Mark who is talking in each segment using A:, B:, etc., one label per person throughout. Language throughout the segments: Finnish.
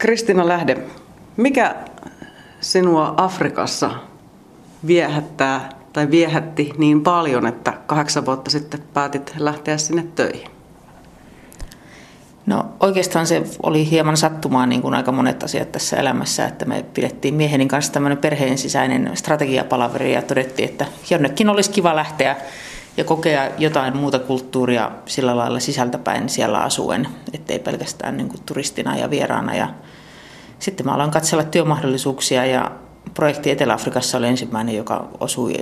A: Kristina Lähde, mikä sinua Afrikassa viehättää tai viehätti niin paljon, että kahdeksan vuotta sitten päätit lähteä sinne töihin?
B: No oikeastaan se oli hieman sattumaa niin kuin aika monet asiat tässä elämässä, että me pidettiin miehenin kanssa tämmöinen perheen sisäinen strategiapalaveri ja todettiin, että jonnekin olisi kiva lähteä ja kokea jotain muuta kulttuuria sillä lailla sisältäpäin siellä asuen, ettei pelkästään niin kuin turistina ja vieraana. Ja sitten mä aloin katsella työmahdollisuuksia ja projekti Etelä-Afrikassa oli ensimmäinen, joka osui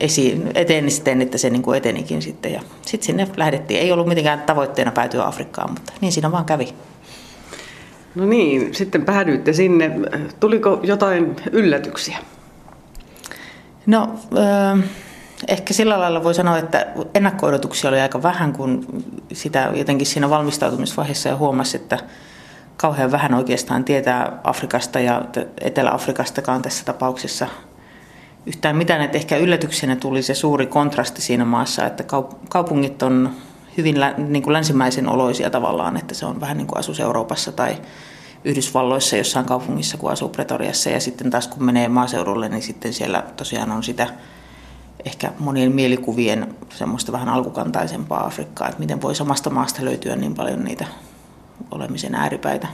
B: esiin, eteni siten, että se niin kuin etenikin sitten. Ja sitten sinne lähdettiin. Ei ollut mitenkään tavoitteena päätyä Afrikkaan, mutta niin siinä vaan kävi.
A: No niin, sitten päädyitte sinne. Tuliko jotain yllätyksiä?
B: No, äh, ehkä sillä lailla voi sanoa, että ennakko oli aika vähän, kun sitä jotenkin siinä valmistautumisvaiheessa ja huomasi, että kauhean vähän oikeastaan tietää Afrikasta ja Etelä-Afrikastakaan tässä tapauksessa yhtään mitään. Että ehkä yllätyksenä tuli se suuri kontrasti siinä maassa, että kaupungit on hyvin niin kuin länsimäisen oloisia tavallaan, että se on vähän niin kuin asus Euroopassa tai Yhdysvalloissa jossain kaupungissa, kun asuu Pretoriassa. Ja sitten taas kun menee maaseudulle, niin sitten siellä tosiaan on sitä ehkä monien mielikuvien semmoista vähän alkukantaisempaa Afrikkaa, että miten voi samasta maasta löytyä niin paljon niitä olemisen ääripäitä.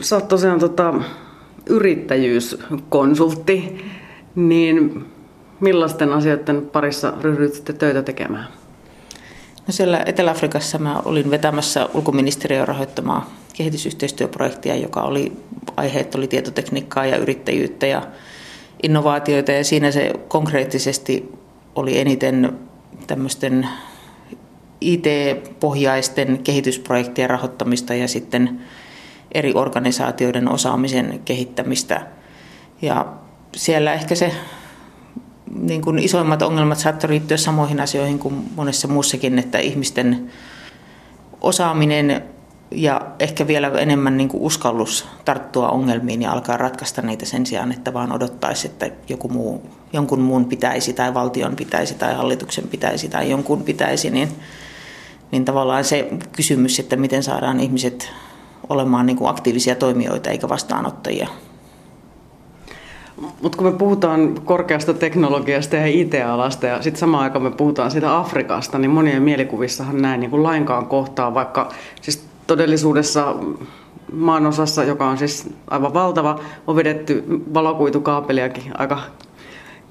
A: Sä oot tosiaan tota, yrittäjyyskonsultti, niin millaisten asioiden parissa ryhdyt sitten töitä tekemään?
B: No siellä Etelä-Afrikassa mä olin vetämässä ulkoministeriön rahoittamaa kehitysyhteistyöprojektia, joka oli, aiheet oli tietotekniikkaa ja yrittäjyyttä ja innovaatioita ja siinä se konkreettisesti oli eniten tämmöisten IT-pohjaisten kehitysprojektien rahoittamista ja sitten eri organisaatioiden osaamisen kehittämistä. Ja siellä ehkä se niin kuin isoimmat ongelmat saattoi liittyä samoihin asioihin kuin monessa muussakin, että ihmisten osaaminen ja ehkä vielä enemmän niin kuin uskallus tarttua ongelmiin ja alkaa ratkaista niitä sen sijaan, että vaan odottaisi, että joku muu, jonkun muun pitäisi tai valtion pitäisi tai hallituksen pitäisi tai jonkun pitäisi, niin, niin tavallaan se kysymys, että miten saadaan ihmiset olemaan niin kuin aktiivisia toimijoita eikä vastaanottajia.
A: Mutta kun me puhutaan korkeasta teknologiasta ja IT-alasta ja sitten samaan aikaan me puhutaan siitä Afrikasta, niin monien mielikuvissahan näin niin kuin lainkaan kohtaa, vaikka siis todellisuudessa maanosassa, joka on siis aivan valtava, on vedetty valokuitukaapeliakin aika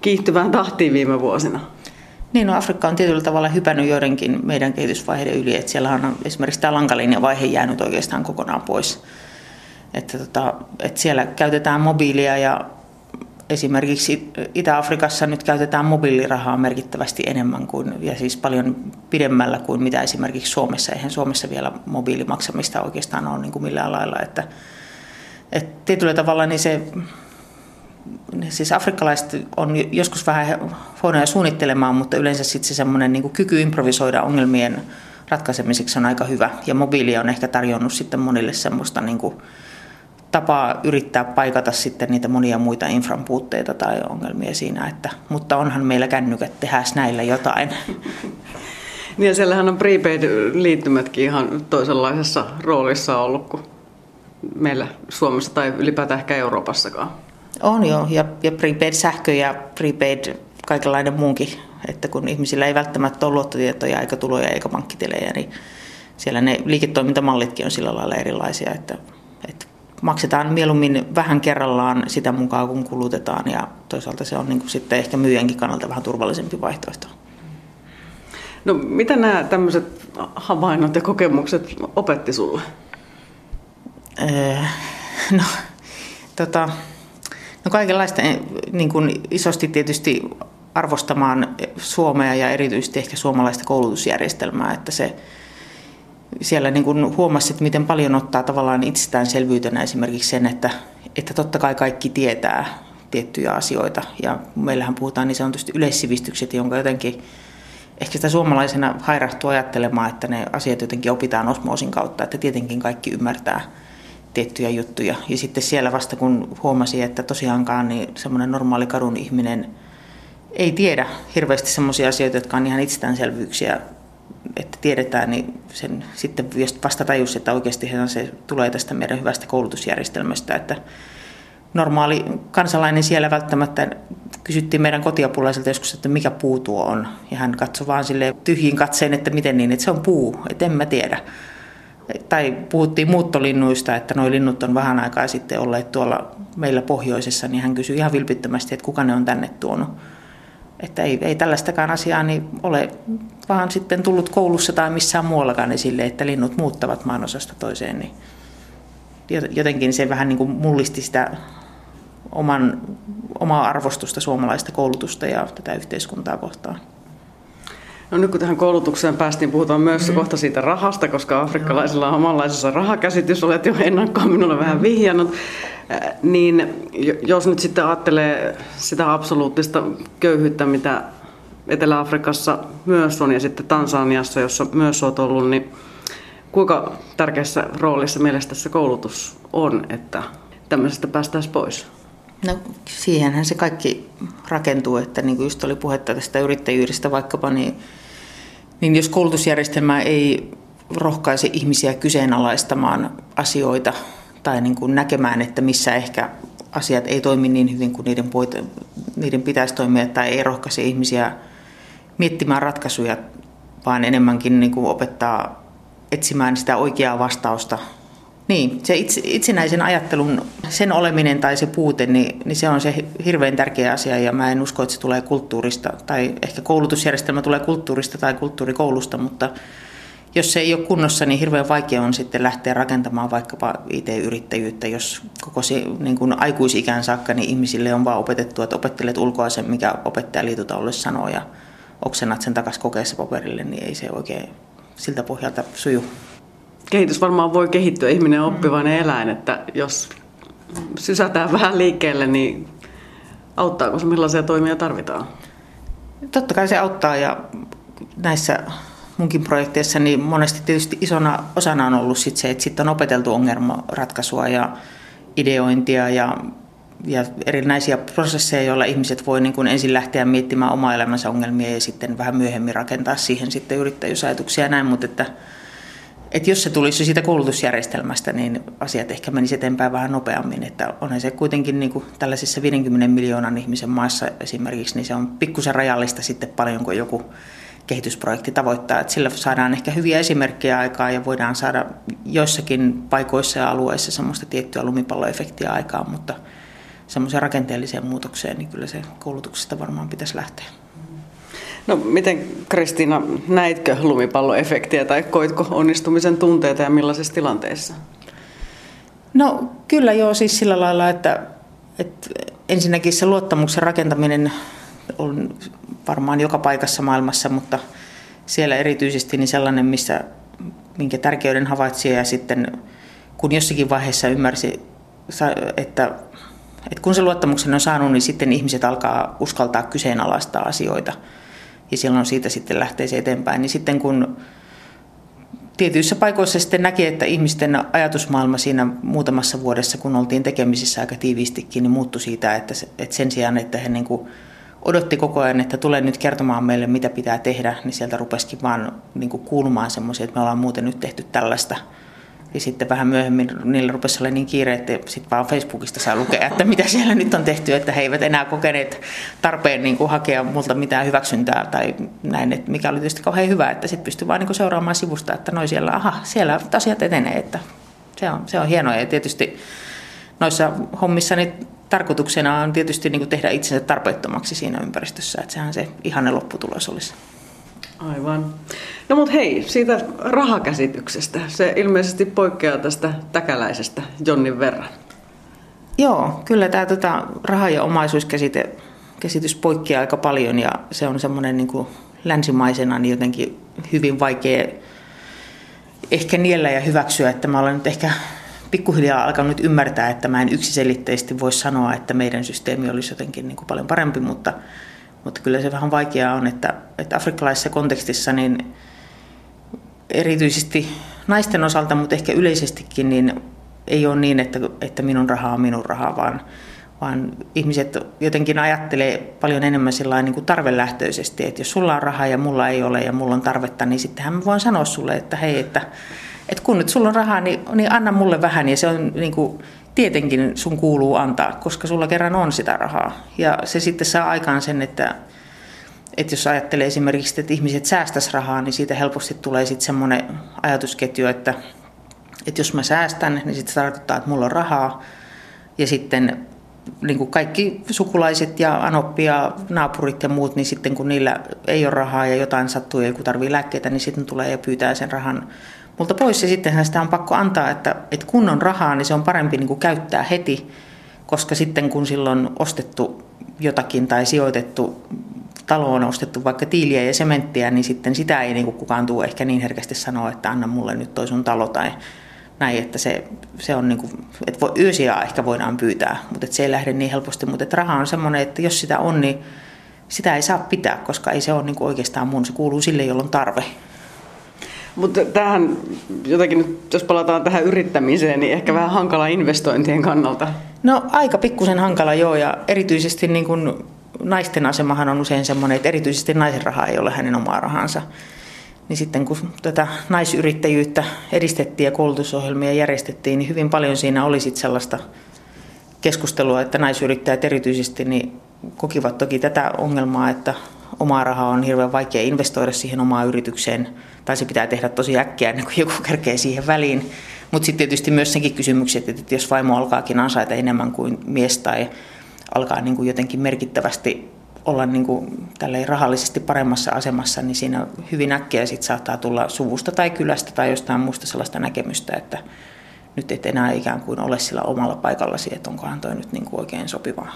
A: kiihtyvään tahtiin viime vuosina.
B: Niin, no Afrikka on tietyllä tavalla hypännyt joidenkin meidän kehitysvaiheiden yli, että siellä on esimerkiksi tämä lankalinjavaihe jäänyt oikeastaan kokonaan pois. Että, tota, että siellä käytetään mobiilia ja Esimerkiksi Itä-Afrikassa nyt käytetään mobiilirahaa merkittävästi enemmän kuin, ja siis paljon pidemmällä kuin mitä esimerkiksi Suomessa. Eihän Suomessa vielä mobiilimaksamista oikeastaan ole niin kuin millään lailla. Että, että tietyllä tavalla niin se, siis afrikkalaiset on joskus vähän huonoja suunnittelemaan, mutta yleensä sitten se semmoinen niin kyky improvisoida ongelmien ratkaisemiseksi on aika hyvä. Ja mobiili on ehkä tarjonnut sitten monille semmoista niin kuin, tapa yrittää paikata sitten niitä monia muita infran puutteita tai ongelmia siinä, että, mutta onhan meillä kännykät, tehdään näillä jotain.
A: Niin ja siellähän on prepaid-liittymätkin ihan toisenlaisessa roolissa ollut kuin meillä Suomessa tai ylipäätään ehkä Euroopassakaan.
B: On joo, ja, ja prepaid-sähkö ja prepaid kaikenlainen muunkin, että kun ihmisillä ei välttämättä ole luottotietoja eikä tuloja eikä pankkitilejä, niin siellä ne liiketoimintamallitkin on sillä lailla erilaisia, että, että maksetaan mieluummin vähän kerrallaan sitä mukaan, kun kulutetaan ja toisaalta se on niin kuin sitten ehkä myyjänkin kannalta vähän turvallisempi vaihtoehto.
A: No mitä nämä tämmöiset havainnot ja kokemukset opetti sulle?
B: Öö, no, tota, no kaikenlaista niin kuin isosti tietysti arvostamaan Suomea ja erityisesti ehkä suomalaista koulutusjärjestelmää, että se siellä niin kuin huomasit, miten paljon ottaa tavallaan itsestäänselvyytenä esimerkiksi sen, että, että totta kai kaikki tietää tiettyjä asioita. Ja meillähän puhutaan niin sanotusti yleissivistykset, jonka jotenkin ehkä sitä suomalaisena hairahtuu ajattelemaan, että ne asiat jotenkin opitaan osmoosin kautta, että tietenkin kaikki ymmärtää tiettyjä juttuja. Ja sitten siellä vasta kun huomasi, että tosiaankaan niin semmoinen normaali kadun ihminen ei tiedä hirveästi semmoisia asioita, jotka on ihan itsestäänselvyyksiä että tiedetään, niin sen sitten vasta tajus, että oikeasti se tulee tästä meidän hyvästä koulutusjärjestelmästä, että normaali kansalainen siellä välttämättä kysyttiin meidän kotiapulaiselta joskus, että mikä puu tuo on. Ja hän katsoi vaan sille tyhjiin katseen, että miten niin, että se on puu, että en mä tiedä. Tai puhuttiin muuttolinnuista, että nuo linnut on vähän aikaa sitten olleet tuolla meillä pohjoisessa, niin hän kysyi ihan vilpittömästi, että kuka ne on tänne tuonut. Että ei, ei tällaistakaan asiaa niin ole vaan sitten tullut koulussa tai missään muuallakaan esille, että linnut muuttavat maanosasta toiseen. Niin jotenkin se vähän niin kuin mullisti sitä oman, omaa arvostusta suomalaista koulutusta ja tätä yhteiskuntaa kohtaan.
A: No nyt kun tähän koulutukseen päästiin, puhutaan myös mm. kohta siitä rahasta, koska afrikkalaisilla on omanlaisensa rahakäsitys, olet jo ennakkoon minulle vähän vihjannut. Niin jos nyt sitten ajattelee sitä absoluuttista köyhyyttä, mitä Etelä-Afrikassa myös on ja sitten Tansaniassa, jossa myös olet ollut, niin kuinka tärkeässä roolissa mielestäsi koulutus on, että tämmöisestä päästäisiin pois?
B: No siihenhän se kaikki rakentuu, että niin kuin just oli puhetta tästä yrittäjyydestä vaikkapa, niin, niin jos koulutusjärjestelmä ei rohkaise ihmisiä kyseenalaistamaan asioita tai niin kuin näkemään, että missä ehkä asiat ei toimi niin hyvin kuin niiden, poit- niiden pitäisi toimia tai ei rohkaise ihmisiä miettimään ratkaisuja, vaan enemmänkin niin kuin opettaa etsimään sitä oikeaa vastausta niin, se itsenäisen ajattelun, sen oleminen tai se puute, niin, niin se on se hirveän tärkeä asia. Ja mä en usko, että se tulee kulttuurista tai ehkä koulutusjärjestelmä tulee kulttuurista tai kulttuurikoulusta, mutta jos se ei ole kunnossa, niin hirveän vaikea on sitten lähteä rakentamaan vaikkapa IT-yrittäjyyttä, jos koko se niin kuin aikuisikään saakka, niin ihmisille on vaan opetettu, että opettelet ulkoa sen, mikä opettajaliitotaululle sanoo. Ja oksennat sen takaisin kokeessa paperille, niin ei se oikein siltä pohjalta suju
A: kehitys varmaan voi kehittyä, ihminen on oppivainen eläin, että jos sysätään vähän liikkeelle, niin auttaako se, millaisia toimia tarvitaan?
B: Totta kai se auttaa ja näissä munkin projekteissa niin monesti tietysti isona osana on ollut sit se, että sitten on opeteltu ongelmanratkaisua ja ideointia ja, ja erinäisiä prosesseja, joilla ihmiset voi niin kuin ensin lähteä miettimään oma elämänsä ongelmia ja sitten vähän myöhemmin rakentaa siihen sitten yrittäjyysajatuksia ja näin, mutta että että jos se tulisi siitä koulutusjärjestelmästä, niin asiat ehkä menisi eteenpäin vähän nopeammin. Että onhan se kuitenkin niin kuin tällaisessa 50 miljoonan ihmisen maassa esimerkiksi, niin se on pikkusen rajallista sitten paljonko joku kehitysprojekti tavoittaa. Että sillä saadaan ehkä hyviä esimerkkejä aikaa ja voidaan saada joissakin paikoissa ja alueissa semmoista tiettyä lumipalloefektiä aikaan, mutta semmoiseen rakenteelliseen muutokseen, niin kyllä se koulutuksesta varmaan pitäisi lähteä.
A: No miten Kristiina, näitkö lumipalloefektiä tai koitko onnistumisen tunteita ja millaisissa tilanteissa?
B: No kyllä joo, siis sillä lailla, että, että ensinnäkin se luottamuksen rakentaminen on varmaan joka paikassa maailmassa, mutta siellä erityisesti niin sellainen, missä, minkä tärkeyden havaitsi ja sitten kun jossakin vaiheessa ymmärsi, että, että kun se luottamuksen on saanut, niin sitten ihmiset alkaa uskaltaa kyseenalaistaa asioita – ja silloin siitä sitten lähtee se eteenpäin. Niin sitten kun tietyissä paikoissa sitten näki, että ihmisten ajatusmaailma siinä muutamassa vuodessa, kun oltiin tekemisissä aika tiiviistikin, niin muuttui siitä, että, että sen sijaan, että he niin kuin odotti koko ajan, että tulee nyt kertomaan meille, mitä pitää tehdä, niin sieltä rupesikin vaan niin kuin kuulumaan semmoisia, että me ollaan muuten nyt tehty tällaista – ja sitten vähän myöhemmin niillä rupesi olla niin kiire, että sitten vaan Facebookista saa lukea, että mitä siellä nyt on tehty, että he eivät enää kokeneet tarpeen niin kuin hakea multa mitään hyväksyntää tai näin, että mikä oli tietysti kauhean hyvä, että sitten pystyi vaan niin kuin seuraamaan sivusta, että noi siellä, aha, siellä asiat etenee, että se on, se on hienoa ja tietysti noissa hommissa niin tarkoituksena on tietysti niin kuin tehdä itsensä tarpeettomaksi siinä ympäristössä, että sehän se ihanne lopputulos olisi.
A: Aivan. No mutta hei, siitä rahakäsityksestä. Se ilmeisesti poikkeaa tästä täkäläisestä jonnin verran.
B: Joo, kyllä tämä tota, raha- ja omaisuuskäsite käsitys poikkeaa aika paljon ja se on semmoinen niin kuin länsimaisena niin jotenkin hyvin vaikea ehkä niellä ja hyväksyä, että mä olen nyt ehkä pikkuhiljaa alkanut ymmärtää, että mä en yksiselitteisesti voi sanoa, että meidän systeemi olisi jotenkin niin kuin paljon parempi, mutta mutta kyllä se vähän vaikeaa on, että, että afrikkalaisessa kontekstissa niin erityisesti naisten osalta, mutta ehkä yleisestikin, niin ei ole niin, että, että minun rahaa on minun rahaa, vaan, vaan ihmiset jotenkin ajattelee paljon enemmän sillä niin kuin tarvelähtöisesti, että jos sulla on rahaa ja mulla ei ole ja mulla on tarvetta, niin sittenhän mä voin sanoa sulle, että hei, että, että kun nyt sulla on rahaa, niin, niin anna mulle vähän ja se on niin kuin, tietenkin sun kuuluu antaa, koska sulla kerran on sitä rahaa. Ja se sitten saa aikaan sen, että, että jos ajattelee esimerkiksi, että ihmiset säästäisi rahaa, niin siitä helposti tulee sitten semmoinen ajatusketju, että, että jos mä säästän, niin sitten tarkoittaa, että mulla on rahaa. Ja sitten niin kuin kaikki sukulaiset ja anoppi ja naapurit ja muut, niin sitten kun niillä ei ole rahaa ja jotain sattuu ja joku tarvii lääkkeitä, niin sitten tulee ja pyytää sen rahan multa pois. Ja sittenhän sitä on pakko antaa, että, että kun on rahaa, niin se on parempi niin kuin käyttää heti, koska sitten kun silloin ostettu jotakin tai sijoitettu taloon ostettu vaikka tiiliä ja sementtiä, niin sitten sitä ei niin kuin kukaan tule ehkä niin herkästi sanoa, että anna mulle nyt toi sun talo tai näin, että se, se on niin kuin, että voi, yösiä ehkä voidaan pyytää, mutta että se ei lähde niin helposti, mutta että raha on semmoinen, että jos sitä on, niin sitä ei saa pitää, koska ei se ole niin kuin oikeastaan mun, se kuuluu sille, jolla on tarve.
A: Mutta tähän jotenkin nyt, jos palataan tähän yrittämiseen, niin ehkä vähän hankala investointien kannalta.
B: No aika pikkusen hankala joo ja erityisesti niin kuin naisten asemahan on usein semmoinen, että erityisesti naisen raha ei ole hänen omaa rahansa. Niin sitten kun tätä naisyrittäjyyttä edistettiin ja koulutusohjelmia järjestettiin, niin hyvin paljon siinä oli sit sellaista keskustelua, että naisyrittäjät erityisesti niin kokivat toki tätä ongelmaa, että omaa rahaa on hirveän vaikea investoida siihen omaan yritykseen, tai se pitää tehdä tosi äkkiä ennen kuin joku kerkee siihen väliin. Mutta sitten tietysti myös senkin kysymykset, että jos vaimo alkaakin ansaita enemmän kuin mies tai alkaa niin kuin jotenkin merkittävästi olla niin kuin rahallisesti paremmassa asemassa, niin siinä hyvin äkkiä sit saattaa tulla suvusta tai kylästä tai jostain muusta sellaista näkemystä, että nyt et enää ikään kuin ole sillä omalla paikallasi, että onkohan toi nyt niin kuin oikein sopivaa.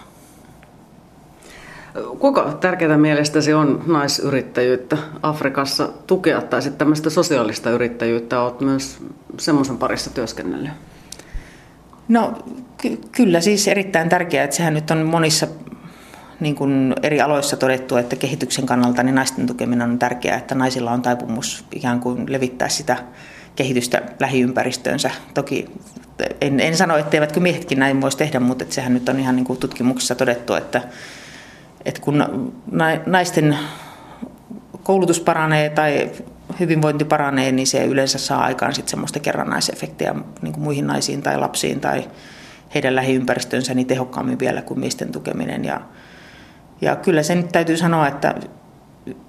A: Kuinka tärkeää mielestäsi on naisyrittäjyyttä Afrikassa tukea tai sitten tämmöistä sosiaalista yrittäjyyttä? Olet myös semmoisen parissa työskennellyt.
B: No ky- kyllä siis erittäin tärkeää, että sehän nyt on monissa niin kuin eri aloissa todettu, että kehityksen kannalta niin naisten tukeminen on tärkeää, että naisilla on taipumus ikään kuin levittää sitä kehitystä lähiympäristöönsä. Toki en, en sano, etteivätkö miehetkin näin voisi tehdä, mutta että sehän nyt on ihan niin kuin tutkimuksessa todettu, että, että kun naisten koulutus paranee tai hyvinvointi paranee, niin se yleensä saa aikaan sitten semmoista kerrannaisefektiä niin muihin naisiin tai lapsiin tai heidän lähiympäristönsä niin tehokkaammin vielä kuin miesten tukeminen. Ja, ja kyllä se nyt täytyy sanoa, että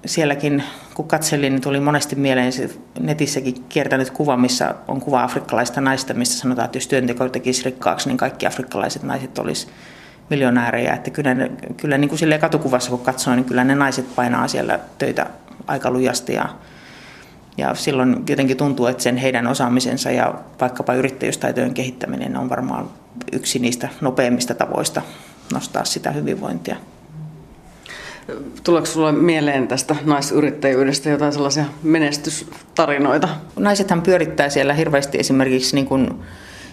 B: sielläkin kun katselin, niin tuli monesti mieleen se netissäkin kiertänyt kuva, missä on kuva afrikkalaista naista, missä sanotaan, että jos työnteko tekisi rikkaaksi, niin kaikki afrikkalaiset naiset olisi miljonäärejä. Että kyllä, ne, kyllä niin kuin katukuvassa kun katsoo, niin kyllä ne naiset painaa siellä töitä aika lujasti ja, ja silloin jotenkin tuntuu, että sen heidän osaamisensa ja vaikkapa yrittäjyystaitojen kehittäminen on varmaan yksi niistä nopeimmista tavoista nostaa sitä hyvinvointia.
A: Tuleeko sinulle mieleen tästä naisyrittäjyydestä jotain sellaisia menestystarinoita?
B: Naisethan pyörittää siellä hirveästi esimerkiksi niin kuin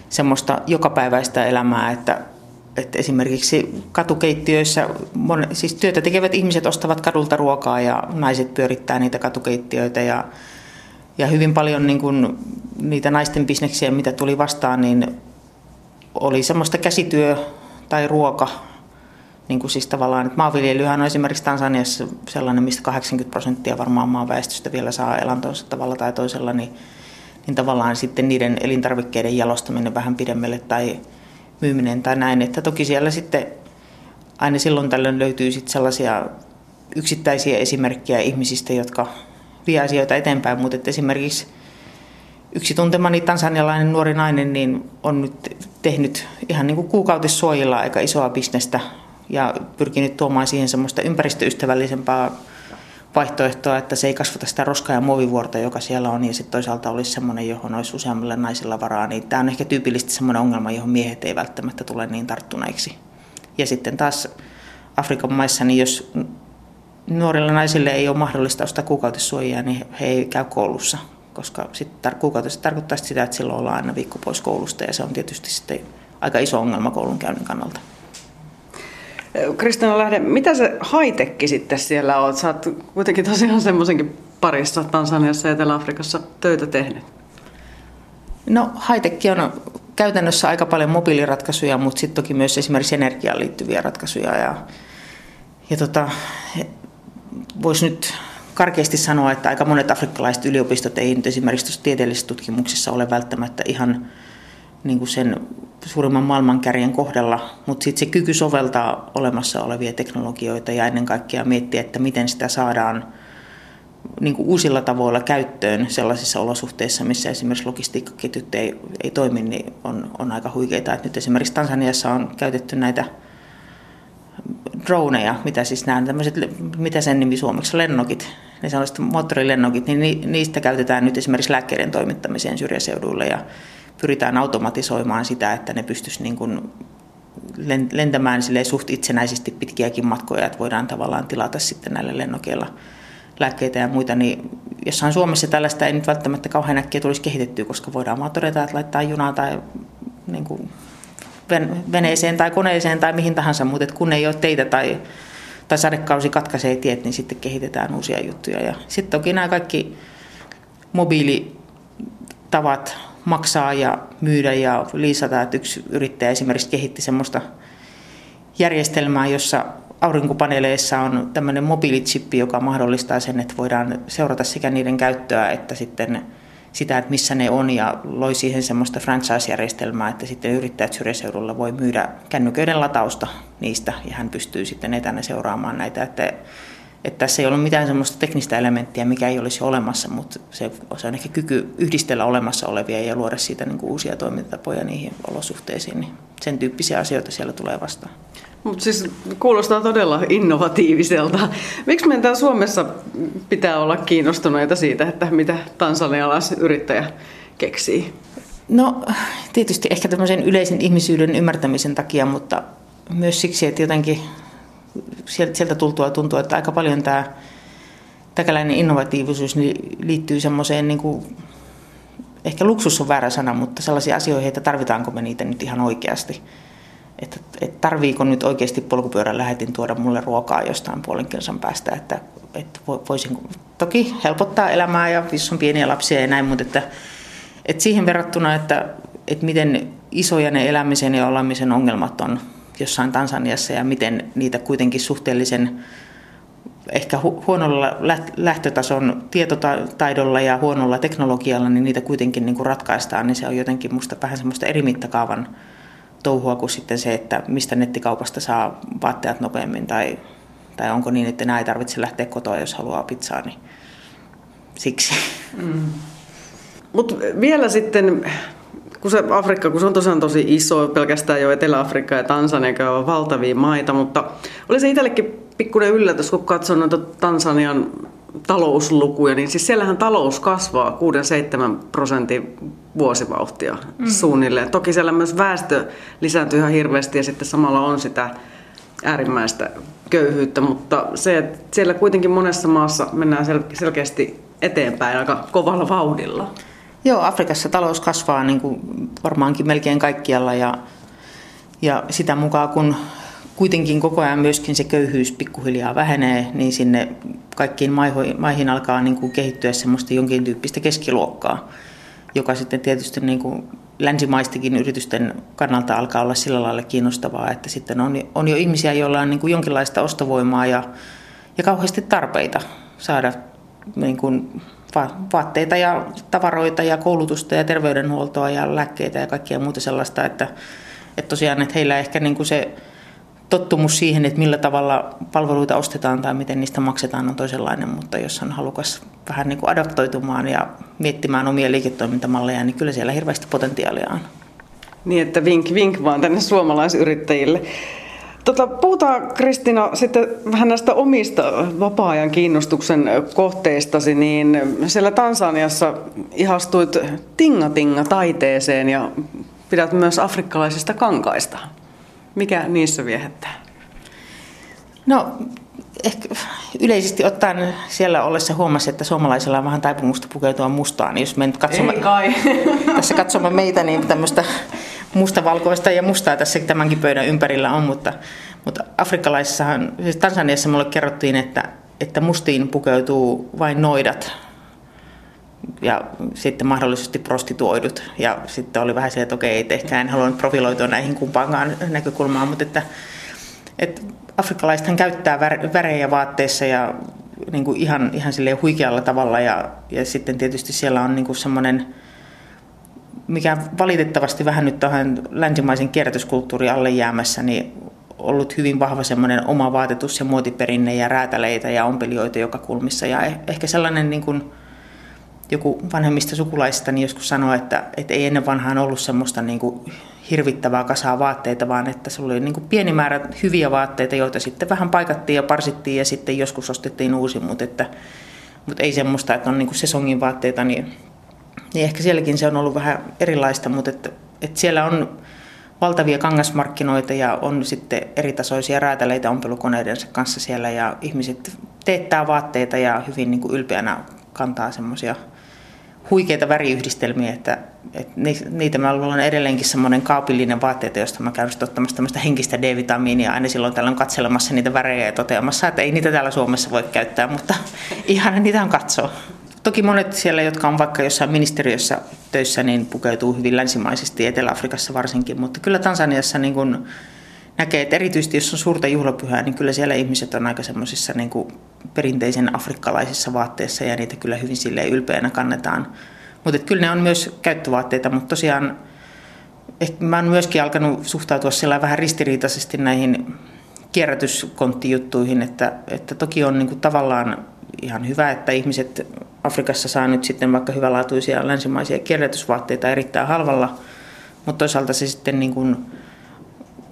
B: semmoista jokapäiväistä elämää, että, että esimerkiksi katukeittiöissä, siis työtä tekevät ihmiset ostavat kadulta ruokaa ja naiset pyörittää niitä katukeittiöitä ja, ja hyvin paljon niin kuin niitä naisten bisneksiä, mitä tuli vastaan, niin oli semmoista käsityö tai ruoka niin kuin siis tavallaan, että maanviljelyhän on esimerkiksi Tansaniassa sellainen, mistä 80 prosenttia varmaan maan väestöstä vielä saa elantonsa tavalla tai toisella, niin, niin tavallaan sitten niiden elintarvikkeiden jalostaminen vähän pidemmälle tai myyminen tai näin. Että toki siellä sitten aina silloin tällöin löytyy sitten sellaisia yksittäisiä esimerkkejä ihmisistä, jotka vie asioita eteenpäin, mutta että esimerkiksi yksi tuntemani tansanialainen nuori nainen niin on nyt tehnyt ihan niin kuin kuukautissuojilla aika isoa bisnestä ja pyrkinyt tuomaan siihen semmoista ympäristöystävällisempää vaihtoehtoa, että se ei kasvata sitä roska- ja muovivuorta, joka siellä on, ja sitten toisaalta olisi semmoinen, johon olisi useammilla naisilla varaa, niin tämä on ehkä tyypillisesti semmoinen ongelma, johon miehet ei välttämättä tule niin tarttuneiksi. Ja sitten taas Afrikan maissa, niin jos nuorilla naisille ei ole mahdollista ostaa kuukautissuojia, niin he ei käy koulussa, koska sitten tar- tarkoittaa sitä, että silloin ollaan aina viikko pois koulusta, ja se on tietysti sitten aika iso ongelma koulunkäynnin kannalta.
A: Kristina Lähde, mitä se haitekki sitten siellä on? Sä oot kuitenkin tosiaan semmoisenkin parissa Tansaniassa ja Etelä-Afrikassa töitä tehnyt.
B: No haitekki on käytännössä aika paljon mobiiliratkaisuja, mutta sitten toki myös esimerkiksi energiaan liittyviä ratkaisuja. Ja, ja tota, voisi nyt karkeasti sanoa, että aika monet afrikkalaiset yliopistot ei nyt esimerkiksi tieteellisessä tutkimuksessa ole välttämättä ihan niin kuin sen suurimman maailmankärjen kohdalla, mutta sitten se kyky soveltaa olemassa olevia teknologioita ja ennen kaikkea miettiä, että miten sitä saadaan niin kuin uusilla tavoilla käyttöön sellaisissa olosuhteissa, missä esimerkiksi logistiikkaketjut ei, ei toimi, niin on, on aika huikeita. Et nyt esimerkiksi Tansaniassa on käytetty näitä droneja, mitä siis nämä tämmöiset, mitä sen nimi suomeksi, lennokit, ne sellaiset moottorilennokit, niin niistä käytetään nyt esimerkiksi lääkkeiden toimittamiseen syrjäseuduille ja pyritään automatisoimaan sitä, että ne pystyisi niin kuin lentämään suht itsenäisesti pitkiäkin matkoja, että voidaan tavallaan tilata sitten näillä lennokeilla lääkkeitä ja muita, niin jossain Suomessa tällaista ei nyt välttämättä kauhean äkkiä tulisi kehitettyä, koska voidaan vaan todeta, että laittaa junaa tai niin kuin veneeseen tai koneeseen tai mihin tahansa, mutta kun ei ole teitä tai, tai sadekausi katkaisee tiet, niin sitten kehitetään uusia juttuja. Ja sitten toki nämä kaikki mobiilitavat maksaa ja myydä ja liisata, että yksi yrittäjä esimerkiksi kehitti semmoista järjestelmää, jossa aurinkopaneeleissa on tämmöinen mobiilichippi, joka mahdollistaa sen, että voidaan seurata sekä niiden käyttöä että sitten sitä, että missä ne on ja loi siihen semmoista franchise-järjestelmää, että sitten yrittäjät syrjäseudulla voi myydä kännyköiden latausta niistä ja hän pystyy sitten etänä seuraamaan näitä. Että, että tässä ei ollut mitään semmoista teknistä elementtiä, mikä ei olisi olemassa, mutta se, se on ehkä kyky yhdistellä olemassa olevia ja luoda siitä niin kuin uusia toimintatapoja niihin olosuhteisiin. Niin sen tyyppisiä asioita siellä tulee vastaan.
A: Mutta siis kuulostaa todella innovatiiviselta. Miksi meidän täällä Suomessa pitää olla kiinnostuneita siitä, että mitä tansanialaisyrittäjä keksii?
B: No tietysti ehkä tämmöisen yleisen ihmisyyden ymmärtämisen takia, mutta myös siksi, että jotenkin sieltä tultua tuntuu, että aika paljon tämä täkäläinen innovatiivisuus niin liittyy semmoiseen, niin kuin, ehkä luksus on väärä sana, mutta sellaisia asioihin, että tarvitaanko me niitä nyt ihan oikeasti että, että tarviiko nyt oikeasti polkupyörän lähetin tuoda mulle ruokaa jostain puolen kilsan päästä, että, että voisin toki helpottaa elämää ja jos on pieniä lapsia ja näin, mutta että, että siihen verrattuna, että, että miten isoja ne elämisen ja olemisen ongelmat on jossain Tansaniassa ja miten niitä kuitenkin suhteellisen ehkä huonolla lähtötason tietotaidolla ja huonolla teknologialla, niin niitä kuitenkin niin kuin ratkaistaan, niin se on jotenkin musta vähän semmoista eri mittakaavan touhua kuin sitten se, että mistä nettikaupasta saa vaatteet nopeammin tai, tai onko niin, että enää ei tarvitse lähteä kotoa, jos haluaa pizzaa, niin siksi. Mm.
A: Mutta vielä sitten, kun se Afrikka, kun se on tosiaan tosi iso, pelkästään jo Etelä-Afrikka ja Tansania, on valtavia maita, mutta oli se itsellekin pikkuinen yllätys, kun katson noita Tansanian talouslukuja, niin siis siellähän talous kasvaa 6-7 prosentin vuosivauhtia mm. suunnilleen. Toki siellä myös väestö lisääntyy ihan hirveästi ja sitten samalla on sitä äärimmäistä köyhyyttä, mutta se, että siellä kuitenkin monessa maassa mennään sel- selkeästi eteenpäin aika kovalla vauhdilla.
B: Joo, Afrikassa talous kasvaa niin kuin varmaankin melkein kaikkialla ja, ja sitä mukaan kun kuitenkin koko ajan myöskin se köyhyys pikkuhiljaa vähenee, niin sinne kaikkiin maihin alkaa niin kuin kehittyä semmoista jonkin tyyppistä keskiluokkaa, joka sitten tietysti niin kuin länsimaistikin yritysten kannalta alkaa olla sillä lailla kiinnostavaa, että sitten on, on jo ihmisiä, joilla on niin kuin jonkinlaista ostovoimaa ja, ja kauheasti tarpeita saada niin kuin vaatteita ja tavaroita ja koulutusta ja terveydenhuoltoa ja lääkkeitä ja kaikkea muuta sellaista, että, että tosiaan että heillä ehkä niin kuin se tottumus siihen, että millä tavalla palveluita ostetaan tai miten niistä maksetaan on toisenlainen, mutta jos on halukas vähän niin kuin adaptoitumaan ja miettimään omia liiketoimintamalleja, niin kyllä siellä hirveästi potentiaalia on.
A: Niin, että vink vink vaan tänne suomalaisyrittäjille. Tota, puhutaan Kristina sitten vähän näistä omista vapaa-ajan kiinnostuksen kohteistasi, niin siellä Tansaniassa ihastuit tinga-tinga taiteeseen ja pidät myös afrikkalaisista kankaista. Mikä niissä viehättää?
B: No ehkä yleisesti ottaen siellä ollessa huomasi, että suomalaisilla on vähän taipumusta pukeutua mustaan. Niin jos me nyt katsomme,
A: Ei kai.
B: tässä katsomme meitä, niin tämmöistä mustavalkoista ja mustaa tässä tämänkin pöydän ympärillä on, mutta, mutta afrikkalaisessahan, siis Tansaniassa mulle kerrottiin, että, että mustiin pukeutuu vain noidat. Ja sitten mahdollisesti prostituoidut. Ja sitten oli vähän se, että okei, että ehkä en halua profiloitua näihin kumpaankaan näkökulmaan, mutta että, että afrikkalaisethan käyttää värejä vaatteissa ja niin kuin ihan, ihan silleen huikealla tavalla ja, ja sitten tietysti siellä on niin kuin semmoinen, mikä valitettavasti vähän nyt tähän länsimaisen kierrätyskulttuurin alle jäämässä, niin ollut hyvin vahva semmoinen oma vaatetus ja muotiperinne ja räätäleitä ja ompelijoita joka kulmissa ja eh, ehkä sellainen niin kuin, joku vanhemmista sukulaista niin joskus sanoi, että, että ei ennen vanhaan ollut semmoista niin kuin hirvittävää kasaa vaatteita, vaan että se oli niin kuin pieni määrä hyviä vaatteita, joita sitten vähän paikattiin ja parsittiin ja sitten joskus ostettiin uusi, mutta, että, mutta ei semmoista, että on niin kuin sesongin vaatteita, niin, niin ehkä sielläkin se on ollut vähän erilaista, mutta että, että siellä on valtavia kangasmarkkinoita ja on sitten eritasoisia räätäleitä ompelukoneidensa kanssa siellä ja ihmiset teettää vaatteita ja hyvin niin kuin ylpeänä kantaa semmoisia huikeita väriyhdistelmiä, että, että niitä mä luulen edelleenkin semmoinen kaapillinen vaatteita, josta mä käyn ottamassa tämmöistä henkistä D-vitamiinia aina silloin tällöin katselemassa niitä värejä ja toteamassa, että ei niitä täällä Suomessa voi käyttää, mutta ihan niitä on katsoa. Toki monet siellä, jotka on vaikka jossain ministeriössä töissä, niin pukeutuu hyvin länsimaisesti, Etelä-Afrikassa varsinkin, mutta kyllä Tansaniassa niin kun näkee, että erityisesti jos on suurta juhlapyhää, niin kyllä siellä ihmiset on aika semmoisissa niin perinteisen afrikkalaisissa vaatteissa ja niitä kyllä hyvin silleen ylpeänä kannetaan. Mutta kyllä ne on myös käyttövaatteita, mutta tosiaan ehkä mä oon myöskin alkanut suhtautua sillä vähän ristiriitaisesti näihin kierrätyskonttijuttuihin, että, että toki on niin kuin tavallaan ihan hyvä, että ihmiset Afrikassa saa nyt sitten vaikka hyvälaatuisia länsimaisia kierrätysvaatteita erittäin halvalla, mutta toisaalta se sitten niin kuin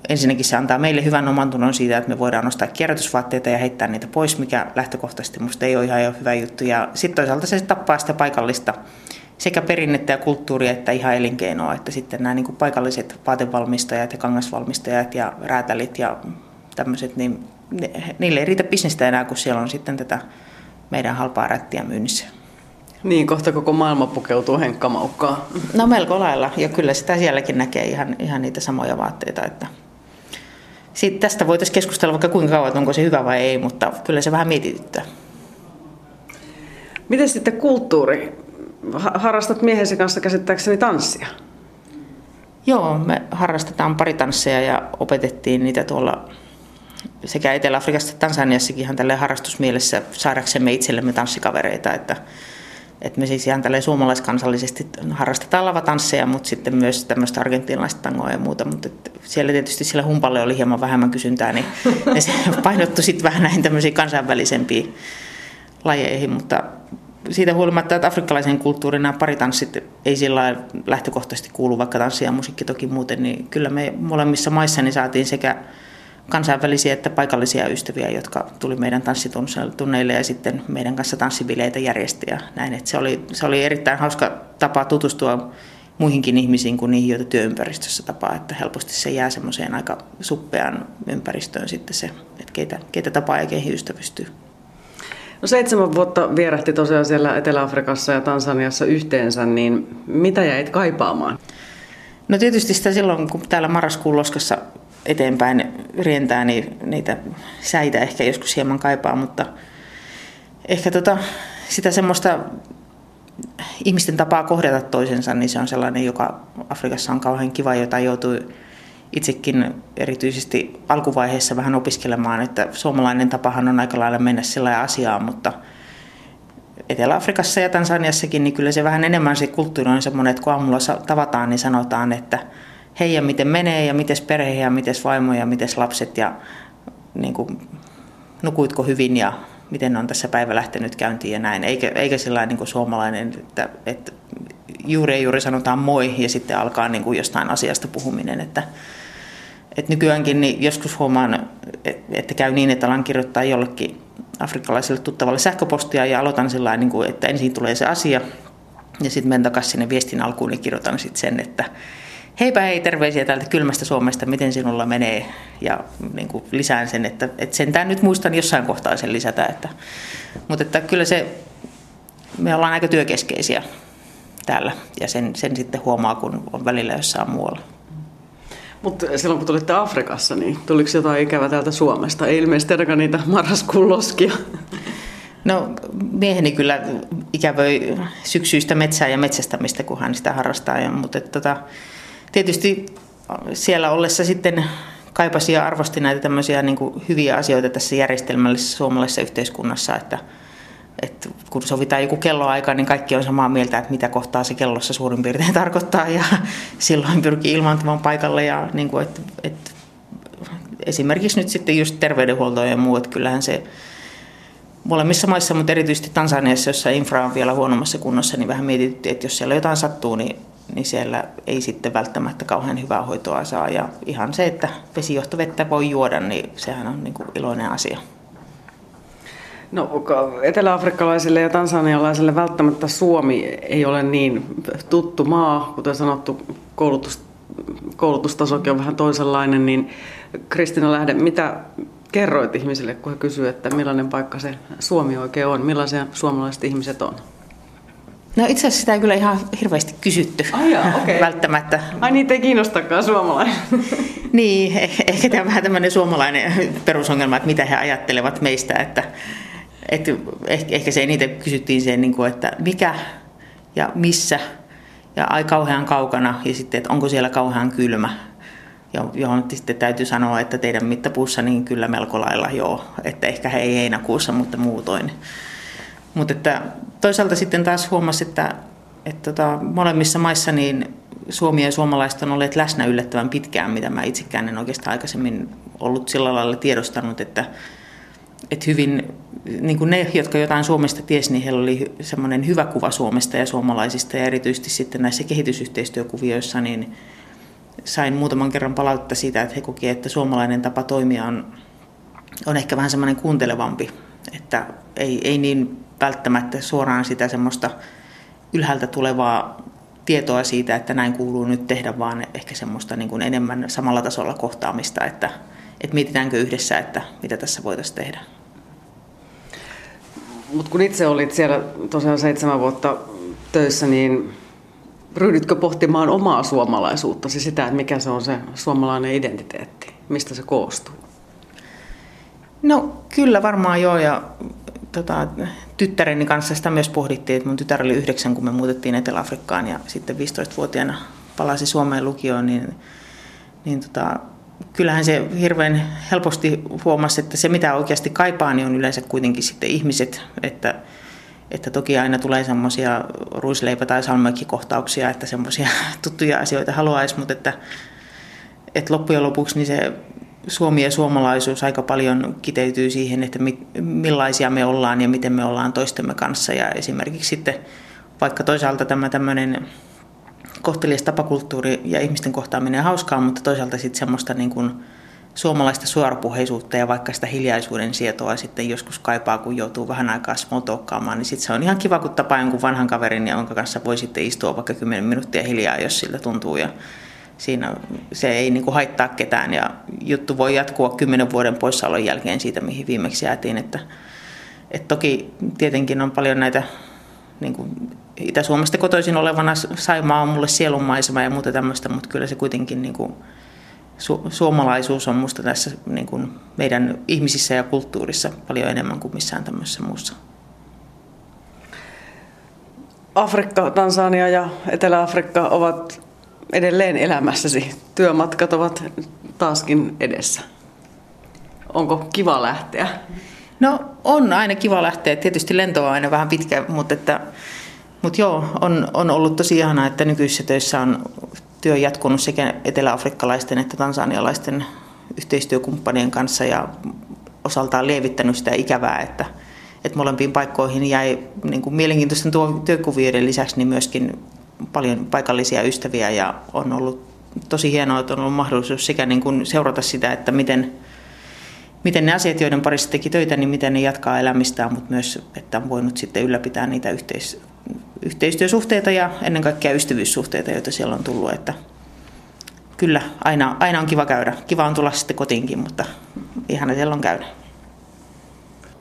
B: ensinnäkin se antaa meille hyvän omantunnon siitä, että me voidaan nostaa kierrätysvaatteita ja heittää niitä pois, mikä lähtökohtaisesti minusta ei ole ihan hyvä juttu. Ja sitten toisaalta se tappaa sitä paikallista sekä perinnettä ja kulttuuria että ihan elinkeinoa, että sitten nämä niin kuin paikalliset vaatevalmistajat ja kangasvalmistajat ja räätälit ja tämmöiset, niin ne, niille ei riitä bisnestä enää, kun siellä on sitten tätä meidän halpaa rättiä myynnissä.
A: Niin, kohta koko maailma pukeutuu henkkamaukkaan.
B: No melko lailla, ja kyllä sitä sielläkin näkee ihan, ihan niitä samoja vaatteita, että sitten tästä voitaisiin keskustella vaikka kuinka kauan, onko se hyvä vai ei, mutta kyllä se vähän mietityttää.
A: Miten sitten kulttuuri? Harrastat miehesi kanssa käsittääkseni tanssia?
B: Joo, me harrastetaan pari tansseja ja opetettiin niitä tuolla sekä Etelä-Afrikassa että Tansaniassakin ihan tälle harrastusmielessä saadaksemme itsellemme tanssikavereita, että että me siis ihan tälleen suomalaiskansallisesti harrastetaan lavatansseja, mutta sitten myös tämmöistä argentinalaista tangoa ja muuta. Mutta siellä tietysti sillä humpalle oli hieman vähemmän kysyntää, niin se painottui sitten vähän näihin tämmöisiin kansainvälisempiin lajeihin. Mutta siitä huolimatta, että afrikkalaisen kulttuurin nämä paritanssit ei sillä lähtökohtaisesti kuulu, vaikka tanssi ja musiikki toki muuten, niin kyllä me molemmissa maissa niin saatiin sekä kansainvälisiä että paikallisia ystäviä, jotka tuli meidän tanssitunneille ja sitten meidän kanssa tanssibileitä järjesti ja näin. Että se, oli, se oli erittäin hauska tapa tutustua muihinkin ihmisiin kuin niihin, joita työympäristössä tapaa, että helposti se jää semmoiseen aika suppeaan ympäristöön sitten se, että keitä, keitä tapaa ja keihin ystävystyy.
A: No seitsemän vuotta vierähti tosiaan siellä Etelä-Afrikassa ja Tansaniassa yhteensä, niin mitä jäit kaipaamaan?
B: No tietysti sitä silloin, kun täällä marraskuun loskassa eteenpäin rientää, niin niitä säitä ehkä joskus hieman kaipaa, mutta ehkä tota, sitä semmoista ihmisten tapaa kohdata toisensa, niin se on sellainen, joka Afrikassa on kauhean kiva, jota joutuu itsekin erityisesti alkuvaiheessa vähän opiskelemaan, että suomalainen tapahan on aika lailla mennä sillä asiaan, mutta Etelä-Afrikassa ja Tansaniassakin, niin kyllä se vähän enemmän se kulttuuri on semmoinen, että kun aamulla tavataan, niin sanotaan, että – hei ja miten menee ja miten perhe ja miten vaimo ja miten lapset ja niin kuin, nukuitko hyvin ja miten on tässä päivä lähtenyt käyntiin ja näin. Eikä, eikä sellainen niin kuin suomalainen, että, että juuri ja juuri sanotaan moi ja sitten alkaa niin kuin jostain asiasta puhuminen. Että, että nykyäänkin niin joskus huomaan, että käy niin, että alan kirjoittaa jollekin afrikkalaiselle tuttavalle sähköpostia ja aloitan sillä niin kuin, että ensin tulee se asia ja sitten menen takaisin sinne viestin alkuun ja kirjoitan sitten sen, että heipä hei, terveisiä täältä kylmästä Suomesta, miten sinulla menee. Ja niin kuin lisään sen, että, että sentään nyt muistan jossain kohtaa sen lisätä. Että, mutta että kyllä se, me ollaan aika työkeskeisiä täällä ja sen, sen sitten huomaa, kun on välillä jossain muualla.
A: Mutta silloin kun tulitte Afrikassa, niin tuliko jotain ikävää täältä Suomesta? Ei ilmeisesti ainakaan niitä marraskuun loskia.
B: No mieheni kyllä ikävöi syksyistä metsää ja metsästämistä, kun hän sitä harrastaa. Ja, mutta että, tota, tietysti siellä ollessa sitten kaipasi ja arvosti näitä tämmöisiä niin kuin hyviä asioita tässä järjestelmällisessä suomalaisessa yhteiskunnassa, että, että kun sovitaan joku kelloaika, niin kaikki on samaa mieltä, että mitä kohtaa se kellossa suurin piirtein tarkoittaa ja silloin pyrkii ilmaantumaan paikalle ja niin kuin, että, että esimerkiksi nyt sitten just terveydenhuolto ja muu, että kyllähän se molemmissa maissa, mutta erityisesti Tansaniassa, jossa infra on vielä huonommassa kunnossa, niin vähän mietittiin, että jos siellä jotain sattuu, niin, niin siellä ei sitten välttämättä kauhean hyvää hoitoa saa. Ja ihan se, että vesijohtovettä voi juoda, niin sehän on niin kuin iloinen asia.
A: No eteläafrikkalaisille ja tansanialaisille välttämättä Suomi ei ole niin tuttu maa, kuten sanottu, koulutus, koulutustasokin on vähän toisenlainen, niin Kristina Lähde, mitä kerroit ihmisille, kun he kysyivät, että millainen paikka se Suomi oikein on, millaisia suomalaiset ihmiset on?
B: No itse asiassa sitä ei kyllä ihan hirveästi kysytty
A: Ai jaa, okay.
B: välttämättä.
A: Ai niitä ei kiinnostakaan suomalainen.
B: niin, eh, ehkä tämä on vähän tämmöinen suomalainen perusongelma, että mitä he ajattelevat meistä, että, että ehkä se niitä kysyttiin sen, niin että mikä ja missä ja ai kauhean kaukana ja sitten, että onko siellä kauhean kylmä johon sitten täytyy sanoa, että teidän mittapuussa niin kyllä melko lailla joo, että ehkä he ei heinäkuussa, mutta muutoin. Mutta että toisaalta sitten taas huomasi, että, että tota, molemmissa maissa niin Suomi ja suomalaiset on olleet läsnä yllättävän pitkään, mitä mä itsekään en oikeastaan aikaisemmin ollut sillä lailla tiedostanut, että, että hyvin niin kuin ne, jotka jotain Suomesta tiesi, niin heillä oli semmoinen hyvä kuva Suomesta ja suomalaisista ja erityisesti sitten näissä kehitysyhteistyökuvioissa, niin sain muutaman kerran palautetta siitä, että he koki, että suomalainen tapa toimia on, on ehkä vähän semmoinen kuuntelevampi, että ei, ei niin välttämättä suoraan sitä semmoista ylhäältä tulevaa tietoa siitä, että näin kuuluu nyt tehdä, vaan ehkä semmoista niin kuin enemmän samalla tasolla kohtaamista, että, että mietitäänkö yhdessä, että mitä tässä voitaisiin tehdä.
A: Mutta kun itse olit siellä tosiaan seitsemän vuotta töissä, niin ryhdytkö pohtimaan omaa suomalaisuuttasi, sitä, että mikä se on se suomalainen identiteetti, mistä se koostuu?
B: No kyllä varmaan joo ja tota, tyttäreni kanssa sitä myös pohdittiin, että mun tytär oli yhdeksän, kun me muutettiin Etelä-Afrikkaan ja sitten 15-vuotiaana palasi Suomeen lukioon, niin, niin tota, kyllähän se hirveän helposti huomasi, että se mitä oikeasti kaipaa, niin on yleensä kuitenkin sitten ihmiset, että että toki aina tulee semmoisia ruisleipä- tai salmökkikohtauksia, että semmoisia tuttuja asioita haluaisi, mutta että, että loppujen lopuksi niin se Suomi ja suomalaisuus aika paljon kiteytyy siihen, että millaisia me ollaan ja miten me ollaan toistemme kanssa. Ja esimerkiksi sitten vaikka toisaalta tämä tämmöinen kohtelias tapakulttuuri ja ihmisten kohtaaminen hauskaa, mutta toisaalta sitten semmoista niin kuin suomalaista suorapuheisuutta ja vaikka sitä hiljaisuuden sietoa sitten joskus kaipaa, kun joutuu vähän aikaa smalltalkkaamaan, niin sitten se on ihan kiva, kun tapaa jonkun vanhan kaverin, jonka kanssa voi sitten istua vaikka 10 minuuttia hiljaa, jos siltä tuntuu. Ja siinä se ei niin kuin haittaa ketään ja juttu voi jatkua kymmenen vuoden poissaolon jälkeen siitä, mihin viimeksi jäätiin. Että, että toki tietenkin on paljon näitä niin kuin Itä-Suomesta kotoisin olevana Saimaa on mulle sielunmaisema ja muuta tämmöistä, mutta kyllä se kuitenkin niin kuin su- suomalaisuus on minusta tässä niin kuin meidän ihmisissä ja kulttuurissa paljon enemmän kuin missään tämmöisessä muussa.
A: Afrikka, Tansania ja Etelä-Afrikka ovat edelleen elämässäsi. Työmatkat ovat taaskin edessä. Onko kiva lähteä?
B: No on aina kiva lähteä. Tietysti lento on aina vähän pitkä, mutta, että, mutta joo, on, on ollut tosi ihanaa, että nykyisissä töissä on työ jatkunut sekä eteläafrikkalaisten että tansanialaisten yhteistyökumppanien kanssa ja osaltaan lievittänyt sitä ikävää, että, että molempiin paikkoihin jäi niin kuin mielenkiintoisten työkuvioiden lisäksi niin myöskin paljon paikallisia ystäviä ja on ollut tosi hienoa, että on ollut mahdollisuus sekä niin kuin seurata sitä, että miten, miten ne asiat, joiden parissa teki töitä, niin miten ne jatkaa elämistään, mutta myös, että on voinut sitten ylläpitää niitä yhteis- yhteistyösuhteita ja ennen kaikkea ystävyyssuhteita, joita siellä on tullut. Että kyllä, aina, aina on kiva käydä. Kiva on tulla sitten kotiinkin, mutta ihana siellä on käydä.